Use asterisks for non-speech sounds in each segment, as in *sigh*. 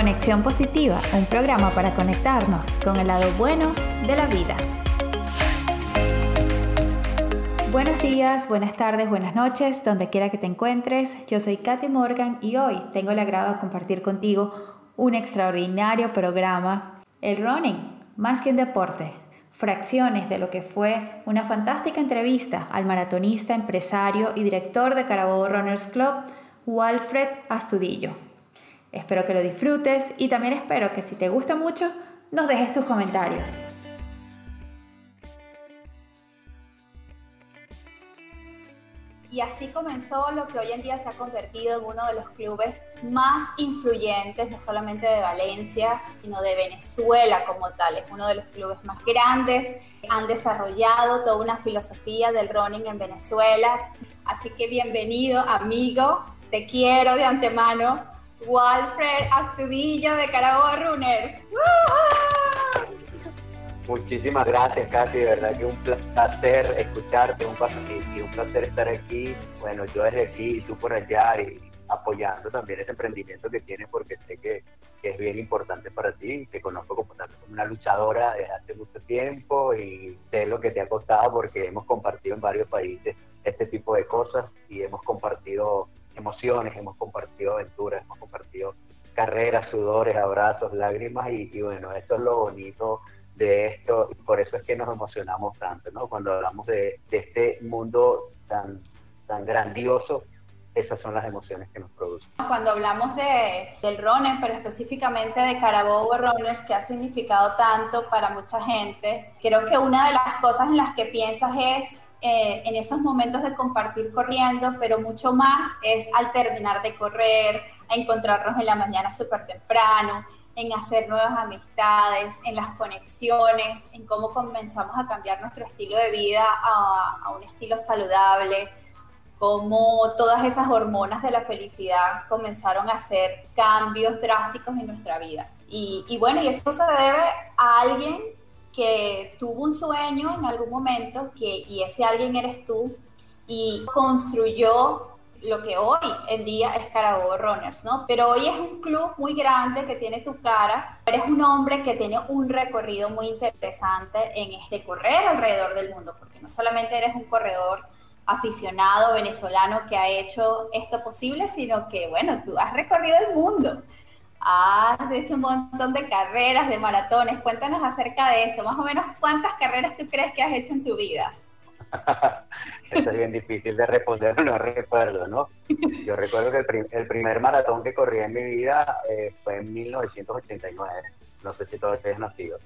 Conexión Positiva, un programa para conectarnos con el lado bueno de la vida. Buenos días, buenas tardes, buenas noches, donde quiera que te encuentres. Yo soy Katy Morgan y hoy tengo el agrado de compartir contigo un extraordinario programa, el running, más que un deporte, fracciones de lo que fue una fantástica entrevista al maratonista, empresario y director de Carabobo Runners Club, Walfred Astudillo. Espero que lo disfrutes y también espero que si te gusta mucho, nos dejes tus comentarios. Y así comenzó lo que hoy en día se ha convertido en uno de los clubes más influyentes, no solamente de Valencia, sino de Venezuela como tal. Es uno de los clubes más grandes. Han desarrollado toda una filosofía del running en Venezuela. Así que bienvenido, amigo. Te quiero de antemano. Walfred Astudillo de Carabobo Runner. Muchísimas gracias, Katy. De verdad que un placer escucharte, un, y un placer estar aquí. Bueno, yo desde aquí y tú por allá y apoyando también ese emprendimiento que tienes porque sé que, es bien importante para ti, que conozco como, una luchadora desde hace mucho tiempo y sé lo que te ha costado porque hemos compartido en varios países este tipo de cosas y hemos compartido emociones, hemos compartido aventuras, hemos compartido carreras, sudores, abrazos, lágrimas y, bueno, eso es lo bonito de esto y por eso es que nos emocionamos tanto, ¿no? Cuando hablamos de, este mundo tan, tan grandioso, esas son las emociones que nos producen. Cuando hablamos de, del running, pero específicamente de Carabobo Runners, que ha significado tanto para mucha gente, creo que una de las cosas en las que piensas es eh, en esos momentos de compartir corriendo, pero mucho más es al terminar de correr, a encontrarnos en la mañana súper temprano, en hacer nuevas amistades, en las conexiones, en cómo comenzamos a cambiar nuestro estilo de vida a, un estilo saludable, cómo todas esas hormonas de la felicidad comenzaron a hacer cambios drásticos en nuestra vida. Y, y bueno, y eso se debe a alguien que tuvo un sueño en algún momento, que, y ese alguien eres tú, y construyó lo que hoy en día es Carabobo Runners, ¿no? Pero hoy es un club muy grande que tiene tu cara. Eres un hombre que tiene un recorrido muy interesante en este correr alrededor del mundo, porque no solamente eres un corredor aficionado venezolano que ha hecho esto posible, sino que, bueno, tú has recorrido el mundo. Has hecho un montón de carreras, de maratones. Cuéntanos acerca de eso. Más o menos, ¿cuántas carreras tú crees que has hecho en tu vida? *laughs* Eso es bien difícil de responder, no recuerdo, ¿no? Yo recuerdo que el, primer maratón que corrí en mi vida eh, fue en 1989. No sé si todavía has nacido.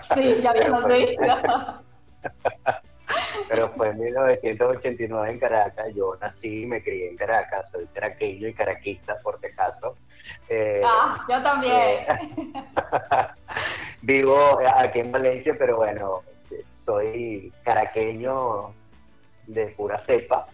Sí, ya había *laughs* nacido. *laughs* Pero fue en 1989 en Caracas. Yo nací y me crié en Caracas. Soy caraqueño y caraquista, por si acaso. Eh, ah, yo también. Eh, *laughs* vivo aquí en Valencia, pero bueno, soy caraqueño de pura cepa.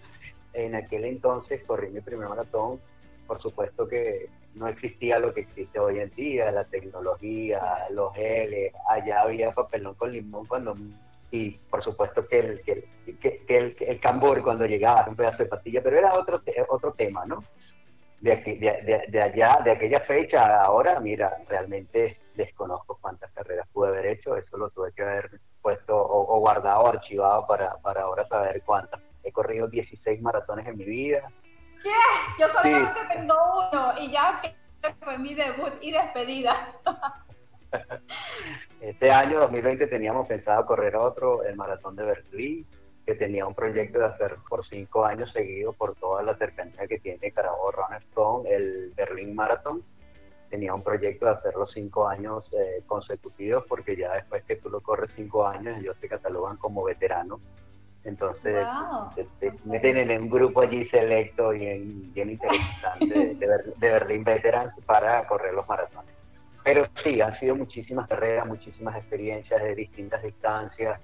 En aquel entonces corrí mi primer maratón. Por supuesto que no existía lo que existe hoy en día, la tecnología, los geles, allá había papelón con limón cuando y por supuesto que el, que, el, el, cambor cuando llegaba, un pedazo de pastilla, pero era otro, otro tema, ¿no? De, de, de, allá, de aquella fecha ahora, mira, realmente desconozco cuántas carreras pude haber hecho, eso lo tuve que haber puesto o, guardado o archivado para, para ahora saber cuántas. He corrido 16 maratones en mi vida. ¿Qué? Yo solamente tengo uno y ya fue mi debut y despedida. *laughs* este año 2020 teníamos pensado correr otro, el maratón de Berlín, que tenía un proyecto de hacer por cinco años seguidos por toda la cercanía que tiene Carabobo Runners con el Berlín Marathon tenía un proyecto de hacerlo cinco años eh, consecutivos, porque ya después que tú lo corres cinco años, ellos te catalogan como veterano. Entonces, te, meten en un grupo allí selecto y bien interesante de, Berlín Veterans para correr los maratones. Pero sí, han sido muchísimas carreras, muchísimas experiencias de distintas distancias,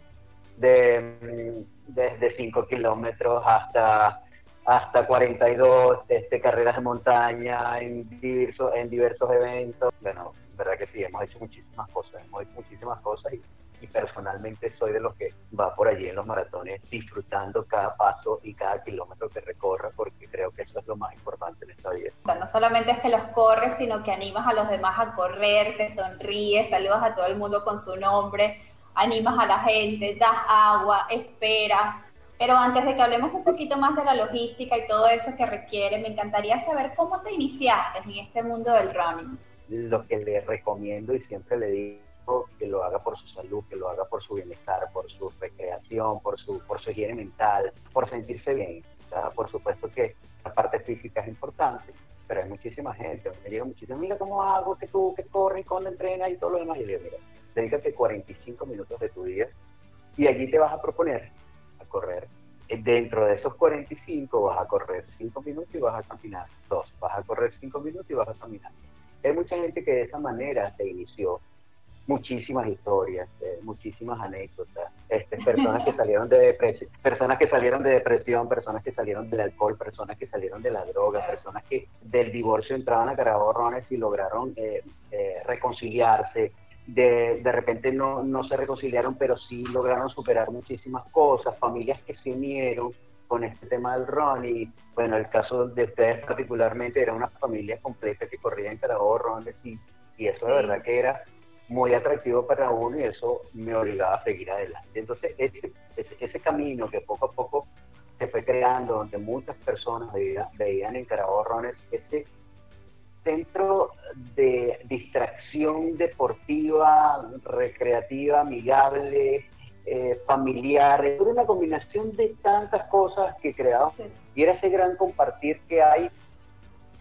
de, desde 5 kilómetros hasta hasta 42 este, carreras de montaña en diversos, en diversos eventos. Bueno, verdad que sí, hemos hecho muchísimas cosas, hemos hecho muchísimas cosas y, personalmente soy de los que va por allí en los maratones disfrutando cada paso y cada kilómetro que recorra porque creo que eso es lo más importante en esta vida. no solamente es que los corres, sino que animas a los demás a correr, te sonríes, saludas a todo el mundo con su nombre, animas a la gente, das agua, esperas. Pero antes de que hablemos un poquito más de la logística y todo eso que requiere, me encantaría saber cómo te iniciaste en este mundo del running. Lo que le recomiendo y siempre le digo que lo haga por su salud, que lo haga por su bienestar, por su recreación, por su, por su higiene mental, por sentirse bien. por supuesto que la parte física es importante, pero hay muchísima gente, me llega muchísimo, mira cómo hago, que tú, que corres, cuando entrenas y todo lo demás. Y le digo, mira, dedícate 45 minutos de tu día y allí te vas a proponer a correr. Dentro de esos 45 vas a correr 5 minutos y vas a caminar 2. Vas a correr 5 minutos y vas a caminar. Hay mucha gente que de esa manera se inició. Muchísimas historias, eh, muchísimas anécdotas. Este, personas que *laughs* salieron de depresión, personas que salieron de depresión, personas que salieron del alcohol, personas que salieron de la droga, personas que del divorcio entraban a caraborrones y lograron eh, eh, reconciliarse, de, de repente no, no se reconciliaron, pero sí lograron superar muchísimas cosas, familias que se unieron con este tema del ron y bueno, el caso de ustedes particularmente era una familia completa que corría en Carabobo Ron y, y eso de verdad que era muy atractivo para uno y eso me obligaba a seguir adelante. Entonces ese, ese, camino que poco a poco se fue creando, donde muchas personas veían, veían en Carabobo Rones ese centro de distracción deportiva, recreativa, amigable, eh, familiar, era una combinación de tantas cosas que creaba. Y era ese gran compartir que hay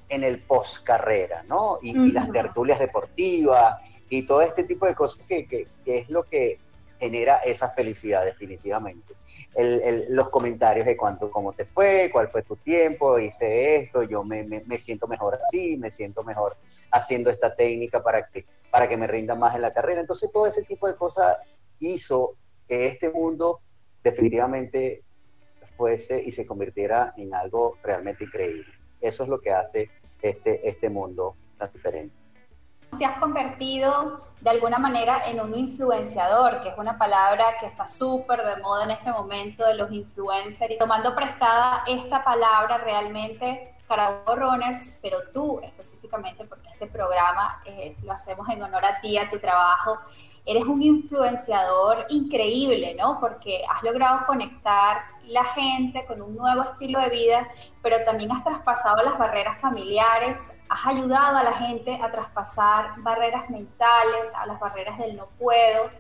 en el post carrera, ¿no? Y, las tertulias deportivas y todo este tipo de cosas que, que, que es lo que genera esa felicidad definitivamente los comentarios de cuánto, cómo te fue, cuál fue tu tiempo, hice esto, yo me, me, siento mejor así, me siento mejor haciendo esta técnica para que, para que me rinda más en la carrera. Entonces todo ese tipo de cosas hizo que este mundo definitivamente fuese y se convirtiera en algo realmente increíble. Eso es lo que hace este, este mundo tan diferente te has convertido de alguna manera en un influenciador, que es una palabra que está súper de moda en este momento de los influencers. Y tomando prestada esta palabra realmente, Carabobo Runners, pero tú específicamente, porque este programa eh, lo hacemos en honor a ti, a tu trabajo, eres un influenciador increíble, ¿no? Porque has logrado conectar la gente con un nuevo estilo de vida, pero también has traspasado las barreras familiares, has ayudado a la gente a traspasar barreras mentales, a las barreras del no puedo.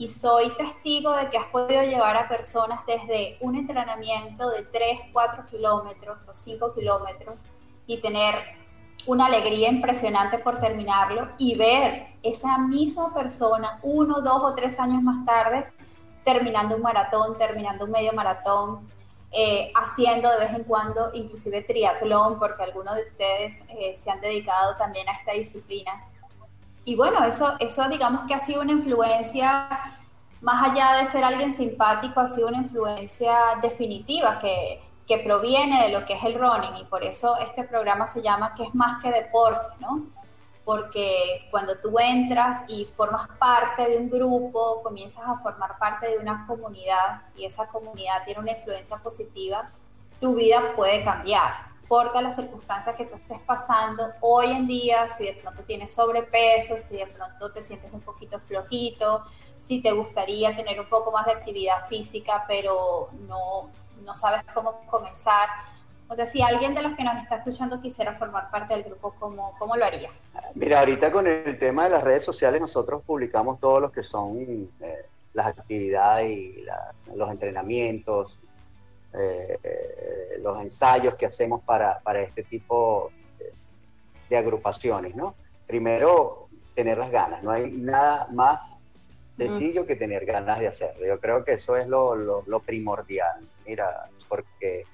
Y soy testigo de que has podido llevar a personas desde un entrenamiento de 3, 4 kilómetros o 5 kilómetros y tener una alegría impresionante por terminarlo y ver esa misma persona uno, dos o tres años más tarde terminando un maratón, terminando un medio maratón, eh, haciendo de vez en cuando inclusive triatlón, porque algunos de ustedes eh, se han dedicado también a esta disciplina. Y bueno, eso, eso digamos que ha sido una influencia, más allá de ser alguien simpático, ha sido una influencia definitiva que, que proviene de lo que es el running y por eso este programa se llama que es más que deporte, ¿no? Porque cuando tú entras y formas parte de un grupo, comienzas a formar parte de una comunidad y esa comunidad tiene una influencia positiva, tu vida puede cambiar. Importa las circunstancias que tú estés pasando hoy en día, si de pronto tienes sobrepeso, si de pronto te sientes un poquito flojito, si te gustaría tener un poco más de actividad física, pero no, no sabes cómo comenzar. O sea, si alguien de los que nos está escuchando quisiera formar parte del grupo, ¿cómo, cómo lo haría? Mira, ahorita con el tema de las redes sociales, nosotros publicamos todo lo que son eh, las actividades y los entrenamientos, eh, eh, los ensayos que hacemos para, para este tipo de, de, agrupaciones, ¿no? Primero, tener las ganas, no hay nada más sencillo que tener ganas de hacerlo. Yo creo que eso es lo, lo, primordial. Mira, porque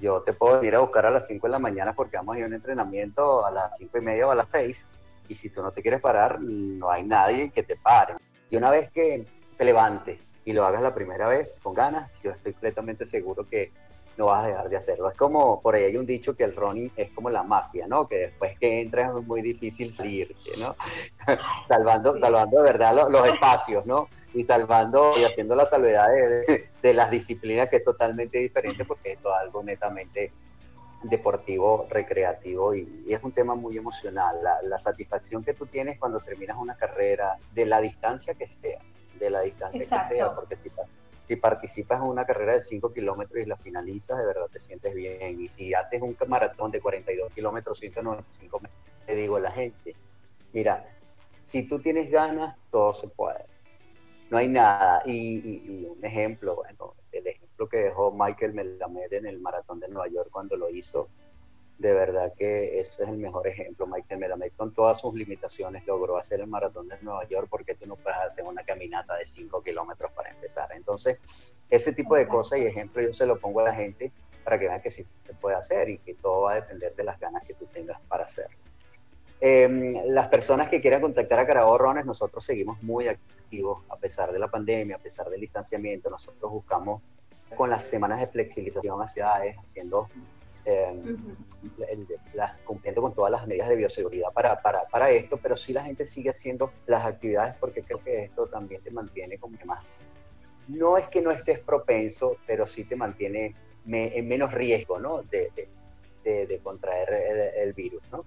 yo te puedo ir a buscar a las 5 de la mañana porque vamos a ir a un entrenamiento a las 5 y media o a las 6 y si tú no te quieres parar, no hay nadie que te pare. Y una vez que te levantes y lo hagas la primera vez con ganas, yo estoy completamente seguro que no vas a dejar de hacerlo. Es como, por ahí hay un dicho que el running es como la mafia, ¿no? Que después que entras es muy difícil salir, ¿no? *laughs* salvando, salvando de verdad los, espacios, ¿no? Y salvando y haciendo la salvedad de, las disciplinas que es totalmente diferente porque esto es algo netamente deportivo, recreativo y, es un tema muy emocional. La, satisfacción que tú tienes cuando terminas una carrera, de la distancia que sea, de la distancia que sea, porque si, si participas en una carrera de 5 kilómetros y la finalizas, de verdad te sientes bien. Y si haces un maratón de 42 kilómetros, 195 metros, te digo a la gente, mira, si tú tienes ganas, todo se puede. No hay nada. Y, un ejemplo, bueno, el ejemplo que dejó Michael Melamed en el maratón de Nueva York cuando lo hizo, de verdad que ese es el mejor ejemplo. Michael Melamed con todas sus limitaciones logró hacer el maratón de Nueva York porque tú no puedes hacer una caminata de 5 kilómetros para empezar. Entonces, ese tipo de cosas y ejemplos yo se lo pongo a la gente para que vean que sí se puede hacer y que todo va a depender de las ganas que tú tengas para hacerlo. Em, las personas que quieran contactar a Carabobo Runners, nosotros seguimos muy activos a pesar de la pandemia, a pesar del distanciamiento. Nosotros buscamos con las semanas de flexibilización a ciudades, haciendo, em, las, cumpliendo con todas las medidas de bioseguridad para, para, para, esto, pero sí la gente sigue haciendo las actividades porque creo que esto también te mantiene como que más. No es que no estés propenso, pero sí te mantiene en menos riesgo ¿no? de, de, de, contraer el, el virus. ¿no?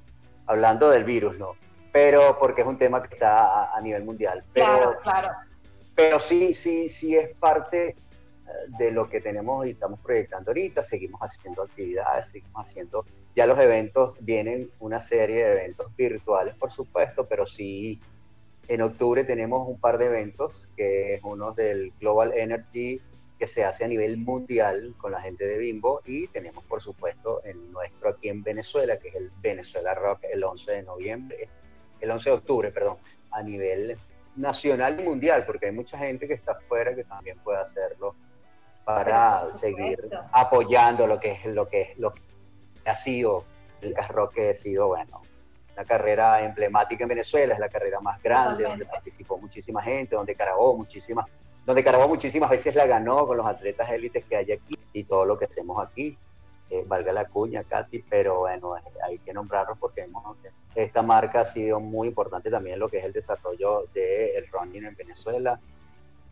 hablando del virus, ¿no? Pero porque es un tema que está a, nivel mundial. Pero, claro, claro. Pero sí, sí, sí es parte eh, de lo que tenemos y estamos proyectando ahorita, seguimos haciendo actividades, seguimos haciendo, ya los eventos vienen una serie de eventos virtuales, por supuesto, pero sí en octubre tenemos un par de eventos, que es uno del Global Energy que se hace a nivel mundial con la gente de Bimbo y tenemos por supuesto el nuestro aquí en Venezuela, que es el Venezuela Rock el 11 de noviembre, el 11 de octubre, perdón, a nivel nacional y mundial, porque hay mucha gente que está afuera que también puede hacerlo para seguir apoyando lo que es lo que es lo que ha sido el rock que ha sido bueno una carrera emblemática en Venezuela, es la carrera más grande, donde participó muchísima gente, donde cargó muchísimas donde Carabobo muchísimas veces la ganó con los atletas élites que hay aquí y todo lo que hacemos aquí. Eh, valga la cuña, Katy, pero bueno, hay que nombrarlos porque esta marca ha sido muy importante también en lo que es el desarrollo del running en Venezuela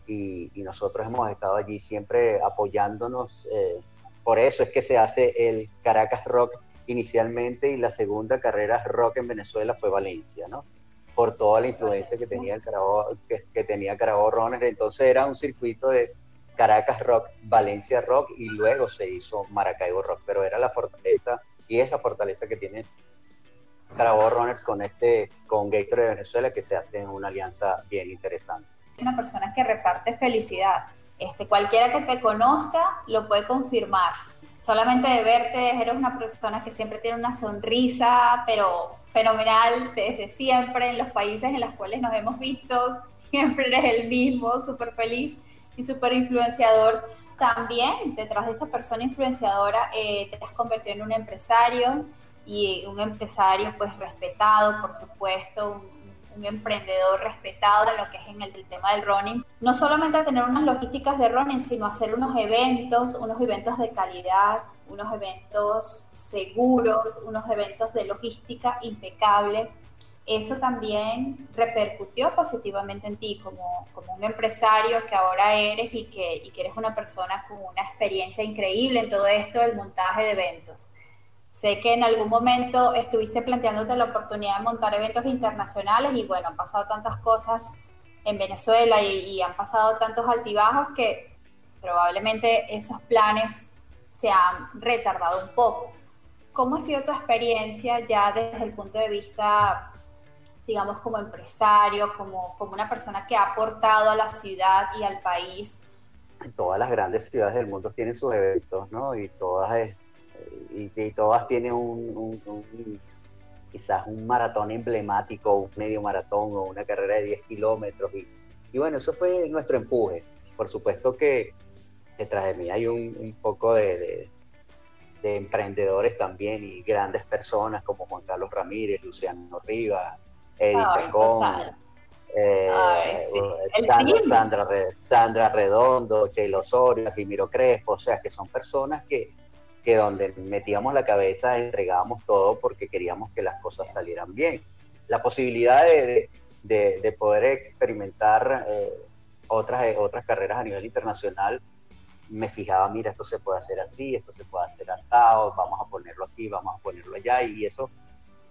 y, nosotros hemos estado allí siempre apoyándonos. Eh, por eso es que se hace el Caracas Rock inicialmente y la segunda carrera rock en Venezuela fue Valencia, ¿no? por toda la influencia que tenía el Carabobo, que, tenía Runner. Entonces era un circuito de Caracas Rock, Valencia Rock y luego se hizo Maracaibo Rock, pero era la fortaleza y es la fortaleza que tiene Carabobo Runners con este con Gator de Venezuela que se hace en una alianza bien interesante. Una persona que reparte felicidad. Este, cualquiera que te conozca lo puede confirmar. Solamente de verte eres una persona que siempre tiene una sonrisa, pero fenomenal desde siempre en los países en los cuales nos hemos visto, *laughs* siempre eres el mismo, súper feliz y súper influenciador. También detrás de esta persona influenciadora eh, te has convertido en un empresario y un empresario pues respetado, por supuesto, emprendedor respetado en lo que es en el, tema del running. No solamente tener unas logísticas de running, sino hacer unos eventos, unos eventos de calidad, unos eventos seguros, unos eventos de logística impecable. Eso también repercutió positivamente en ti como, como un empresario que ahora eres y que, y que eres una persona con una experiencia increíble en todo esto del montaje de eventos. Sé que en algún momento estuviste planteándote la oportunidad de montar eventos internacionales y bueno, han pasado tantas cosas en Venezuela y, han pasado tantos altibajos que probablemente esos planes se han retardado un poco. ¿Cómo ha sido tu experiencia ya desde el punto de vista, digamos, como empresario, como, como una persona que ha aportado a la ciudad y al país? Todas las grandes ciudades del mundo tienen sus eventos, ¿no? Y todas, y, todas tienen un, quizás un maratón emblemático, un medio maratón o una carrera de 10 kilómetros. Y, y bueno, eso fue nuestro empuje. Por supuesto que detrás de mí hay un, poco de, emprendedores también y grandes personas como Juan Carlos Ramírez, Luciano Rivas, Eddie eh, Sandra, Sandra, Redondo, Chelo Osorio, Jimiro Crespo, o sea que son personas que, que donde metíamos la cabeza entregábamos todo porque queríamos que las cosas salieran bien. La posibilidad de, poder experimentar eh, otras, otras carreras a nivel internacional me fijaba, mira, esto se puede hacer así, esto se puede hacer asado, vamos a ponerlo aquí, vamos a ponerlo allá, y eso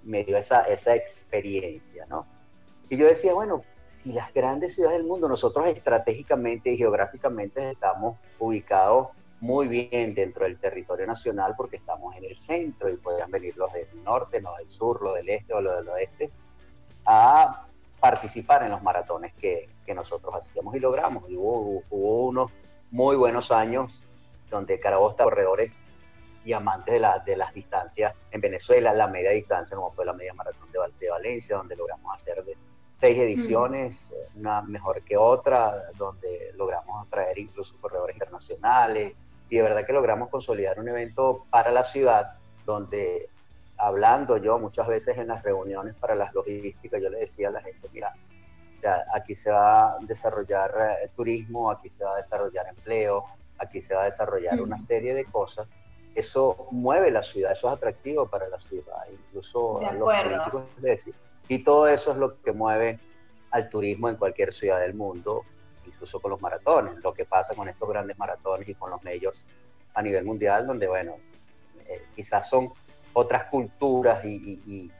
me dio esa, esa experiencia, ¿no? Y yo decía, bueno, si las grandes ciudades del mundo, nosotros estratégicamente y geográficamente estamos ubicados muy bien dentro del territorio nacional porque estamos en el centro y podrían venir los del norte, los del sur, los del este o los del oeste a participar en los maratones que, que nosotros hacíamos y logramos. Y hubo, hubo, unos muy buenos años donde Carabobo está corredores y amantes de, la, de las distancias en Venezuela, la media distancia, como fue la media maratón de, de Valencia, donde logramos hacer de, seis ediciones, una mejor que otra, donde logramos atraer incluso corredores internacionales y de verdad que logramos consolidar un evento para la ciudad donde hablando yo muchas veces en las reuniones para las logísticas, yo le decía a la gente, mira, aquí se va a desarrollar eh, turismo, aquí se va a desarrollar empleo, aquí se va a desarrollar una serie de cosas. Eso mueve la ciudad, eso es atractivo para la ciudad, incluso de los políticos. Decir, y todo eso es lo que mueve al turismo en cualquier ciudad del mundo, incluso con los maratones, lo que pasa con estos grandes maratones y con los majors a nivel mundial, donde, bueno, eh, quizás son otras culturas y,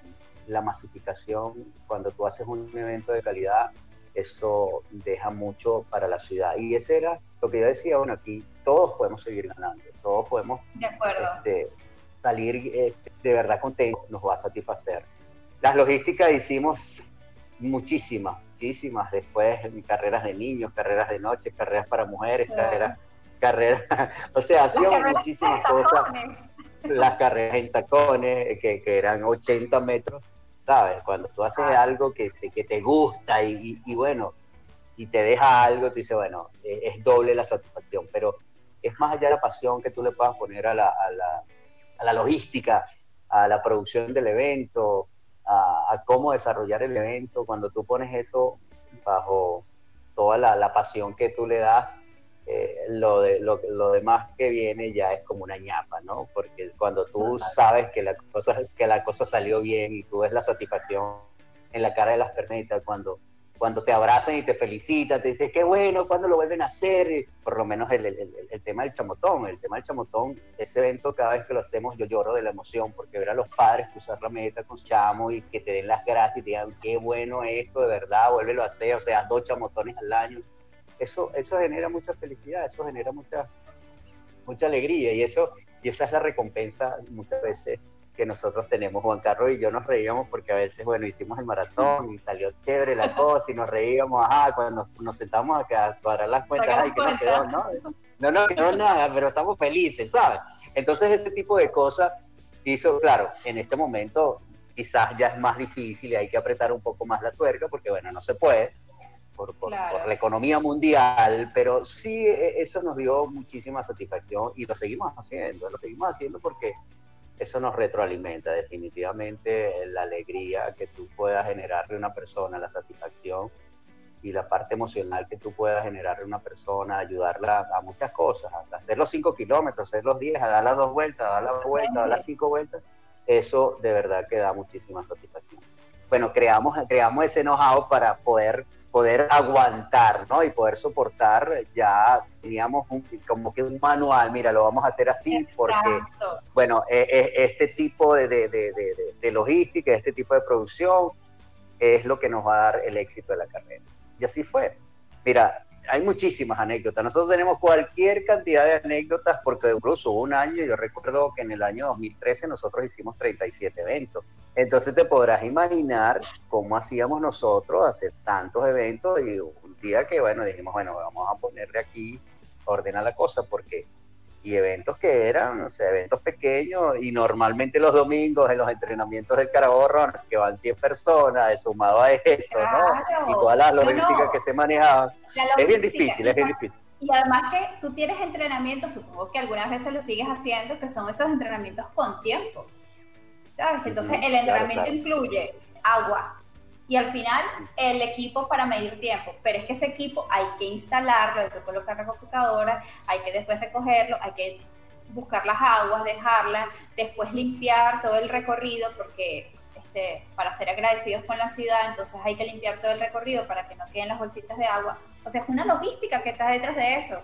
la masificación, cuando tú haces un evento de calidad, eso deja mucho para la ciudad. Y ese era lo que yo decía, bueno, aquí todos podemos seguir ganando, todos podemos este, salir este, de verdad contentos, nos va a satisfacer. Las logísticas hicimos muchísimas, muchísimas después, en carreras de niños, carreras de noche, carreras para mujeres, carreras, carreras, *laughs* o sea, hacíamos muchísimas cosas. Las carreras en tacones, que, que, eran 80 metros, ¿sabes? Cuando tú haces ah. algo que te, que te gusta y, y, bueno, y te deja algo, tú dices, bueno, es, es, doble la satisfacción, pero es más allá de la pasión que tú le puedas poner a la, a la, a la logística, a la producción del evento, a, cómo desarrollar el evento, cuando tú pones eso bajo toda la, pasión que tú le das, eh, lo, de, lo, lo, demás que viene ya es como una ñapa, ¿no? Porque cuando tú sabes que la, cosa, que la cosa salió bien y tú ves la satisfacción en la cara de las pernitas, cuando cuando te abrazan y te felicitan, te dicen, qué bueno, cuando lo vuelven a hacer, por lo menos el, tema del chamotón, el tema del chamotón, ese evento cada vez que lo hacemos yo lloro de la emoción, porque ver a los padres cruzar la meta con chamo y que te den las gracias y te digan, qué bueno esto, de verdad, vuélvelo a hacer, o sea, dos chamotones al año, eso, eso genera mucha felicidad, eso genera mucha, mucha alegría y eso, y esa es la recompensa muchas veces que nosotros tenemos. Juan Carlos y yo nos reíamos porque a veces, bueno, hicimos el maratón y salió chévere la cosa y nos reíamos, ajá, cuando nos, sentamos a cuadrar las cuentas, ay, que nos quedó, ¿no? No nos quedó nada, pero estamos felices, ¿sabes? Entonces ese tipo de cosas hizo, claro, en este momento quizás ya es más difícil y hay que apretar un poco más la tuerca porque, bueno, no se puede. Por, por, por, la economía mundial, pero sí e, eso nos dio muchísima satisfacción y lo seguimos haciendo, lo seguimos haciendo porque eso nos retroalimenta definitivamente la alegría que tú puedas generarle a una persona, la satisfacción y la parte emocional que tú puedas generarle a una persona, ayudarla a muchas cosas, a hacer los cinco kilómetros, hacer los diez, a dar las dos vueltas, a dar las vueltas, a dar las cinco vueltas, eso de verdad que da muchísima satisfacción. Bueno, creamos, creamos ese know-how para poder poder aguantar, ¿no? Y poder soportar, ya teníamos un, como que un manual, mira, lo vamos a hacer así porque, bueno, e, e, este tipo de, de, de, de, logística, este tipo de producción es lo que nos va a dar el éxito de la carrera. Y así fue. Mira, hay muchísimas anécdotas. Nosotros tenemos cualquier cantidad de anécdotas porque incluso un año, yo recuerdo que en el año 2013 nosotros hicimos 37 eventos. Entonces te podrás imaginar cómo hacíamos nosotros hacer tantos eventos y un día que, bueno, dijimos, bueno, vamos a ponerle aquí orden a la cosa porque y eventos que eran, o sea, eventos pequeños y normalmente los domingos en los entrenamientos del Carabobo que van 100 personas, sumado a eso, ¿no? Y todas las logísticas que se manejaban. Es bien difícil, es bien difícil. Y además que tú tienes entrenamientos, supongo que algunas veces lo sigues haciendo, que son esos entrenamientos con tiempo. ¿Sabes? Entonces el entrenamiento incluye agua, y al final el equipo para medir tiempo. Pero es que ese equipo hay que instalarlo, hay que colocar la computadora, hay que después recogerlo, hay que buscar las aguas, dejarlas, después limpiar todo el recorrido, porque este, para ser agradecidos con la ciudad, entonces hay que limpiar todo el recorrido para que no queden las bolsitas de agua. O sea, es una logística que está detrás de eso.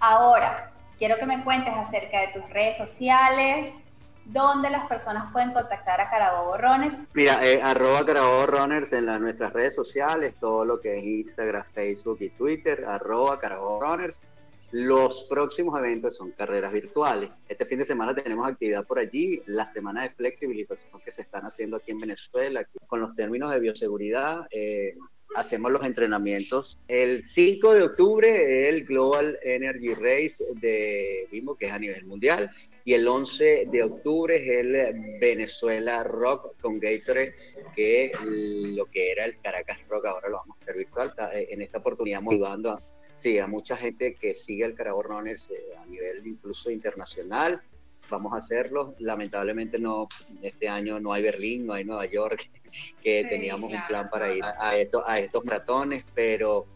Ahora, quiero que me cuentes acerca de tus redes sociales, dónde las personas pueden contactar a Carabobo Runners. Mira, eh, arroba Carabobo Runners en nuestras redes sociales, todo lo que es Instagram, Facebook y Twitter, arroba Carabobo Runners. Los próximos eventos son carreras virtuales. Este fin de semana tenemos actividad por allí, la semana de flexibilización que se están haciendo aquí en Venezuela, con los términos de bioseguridad. Eh, hacemos los entrenamientos. El 5 de octubre el Global Energy Race de Bimbo, que es a nivel mundial, y el 11 de octubre es el Venezuela Rock con Gatorade, que lo que era el Caracas Rock ahora lo vamos a hacer virtual. En esta oportunidad motivando a, sí, a mucha gente que sigue el Caracas Runners eh, a nivel incluso internacional. Vamos a hacerlo. Lamentablemente no, este año no hay Berlín, no hay Nueva York, *laughs* que teníamos un plan para ir a, estos, a estos maratones, pero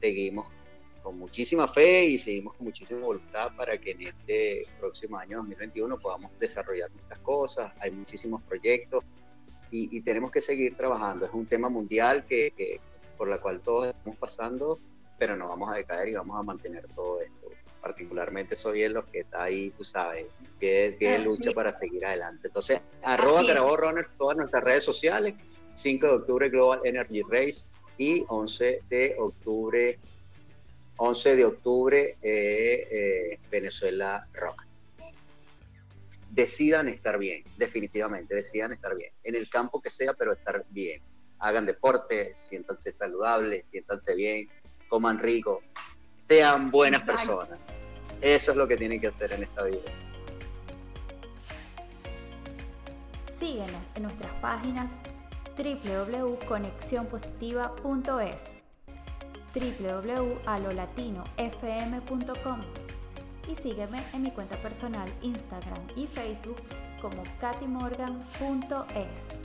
seguimos con muchísima fe y seguimos con muchísima voluntad para que en este próximo año 2021 podamos desarrollar muchas cosas. Hay muchísimos proyectos y, tenemos que seguir trabajando. Es un tema mundial que, por la cual todos estamos pasando, pero no vamos a decaer y vamos a mantener todo esto. Particularmente soy el que está ahí, tú sabes, que, que lucha para seguir adelante. Entonces, arroba Carabobo Runners, todas nuestras redes sociales, 5 de octubre Global Energy Race y 11 de octubre 11 de octubre eh, eh, Venezuela Rock. Decidan estar bien, definitivamente, decidan estar bien, en el campo que sea, pero estar bien. Hagan deporte, siéntanse saludables, siéntanse bien, coman rico, sean buenas personas. Eso es lo que tienen que hacer en esta vida. Síguenos en nuestras páginas www.conexionpositiva.es www.alolatinofm.com y sígueme en mi cuenta personal Instagram y Facebook como katymorgan.es.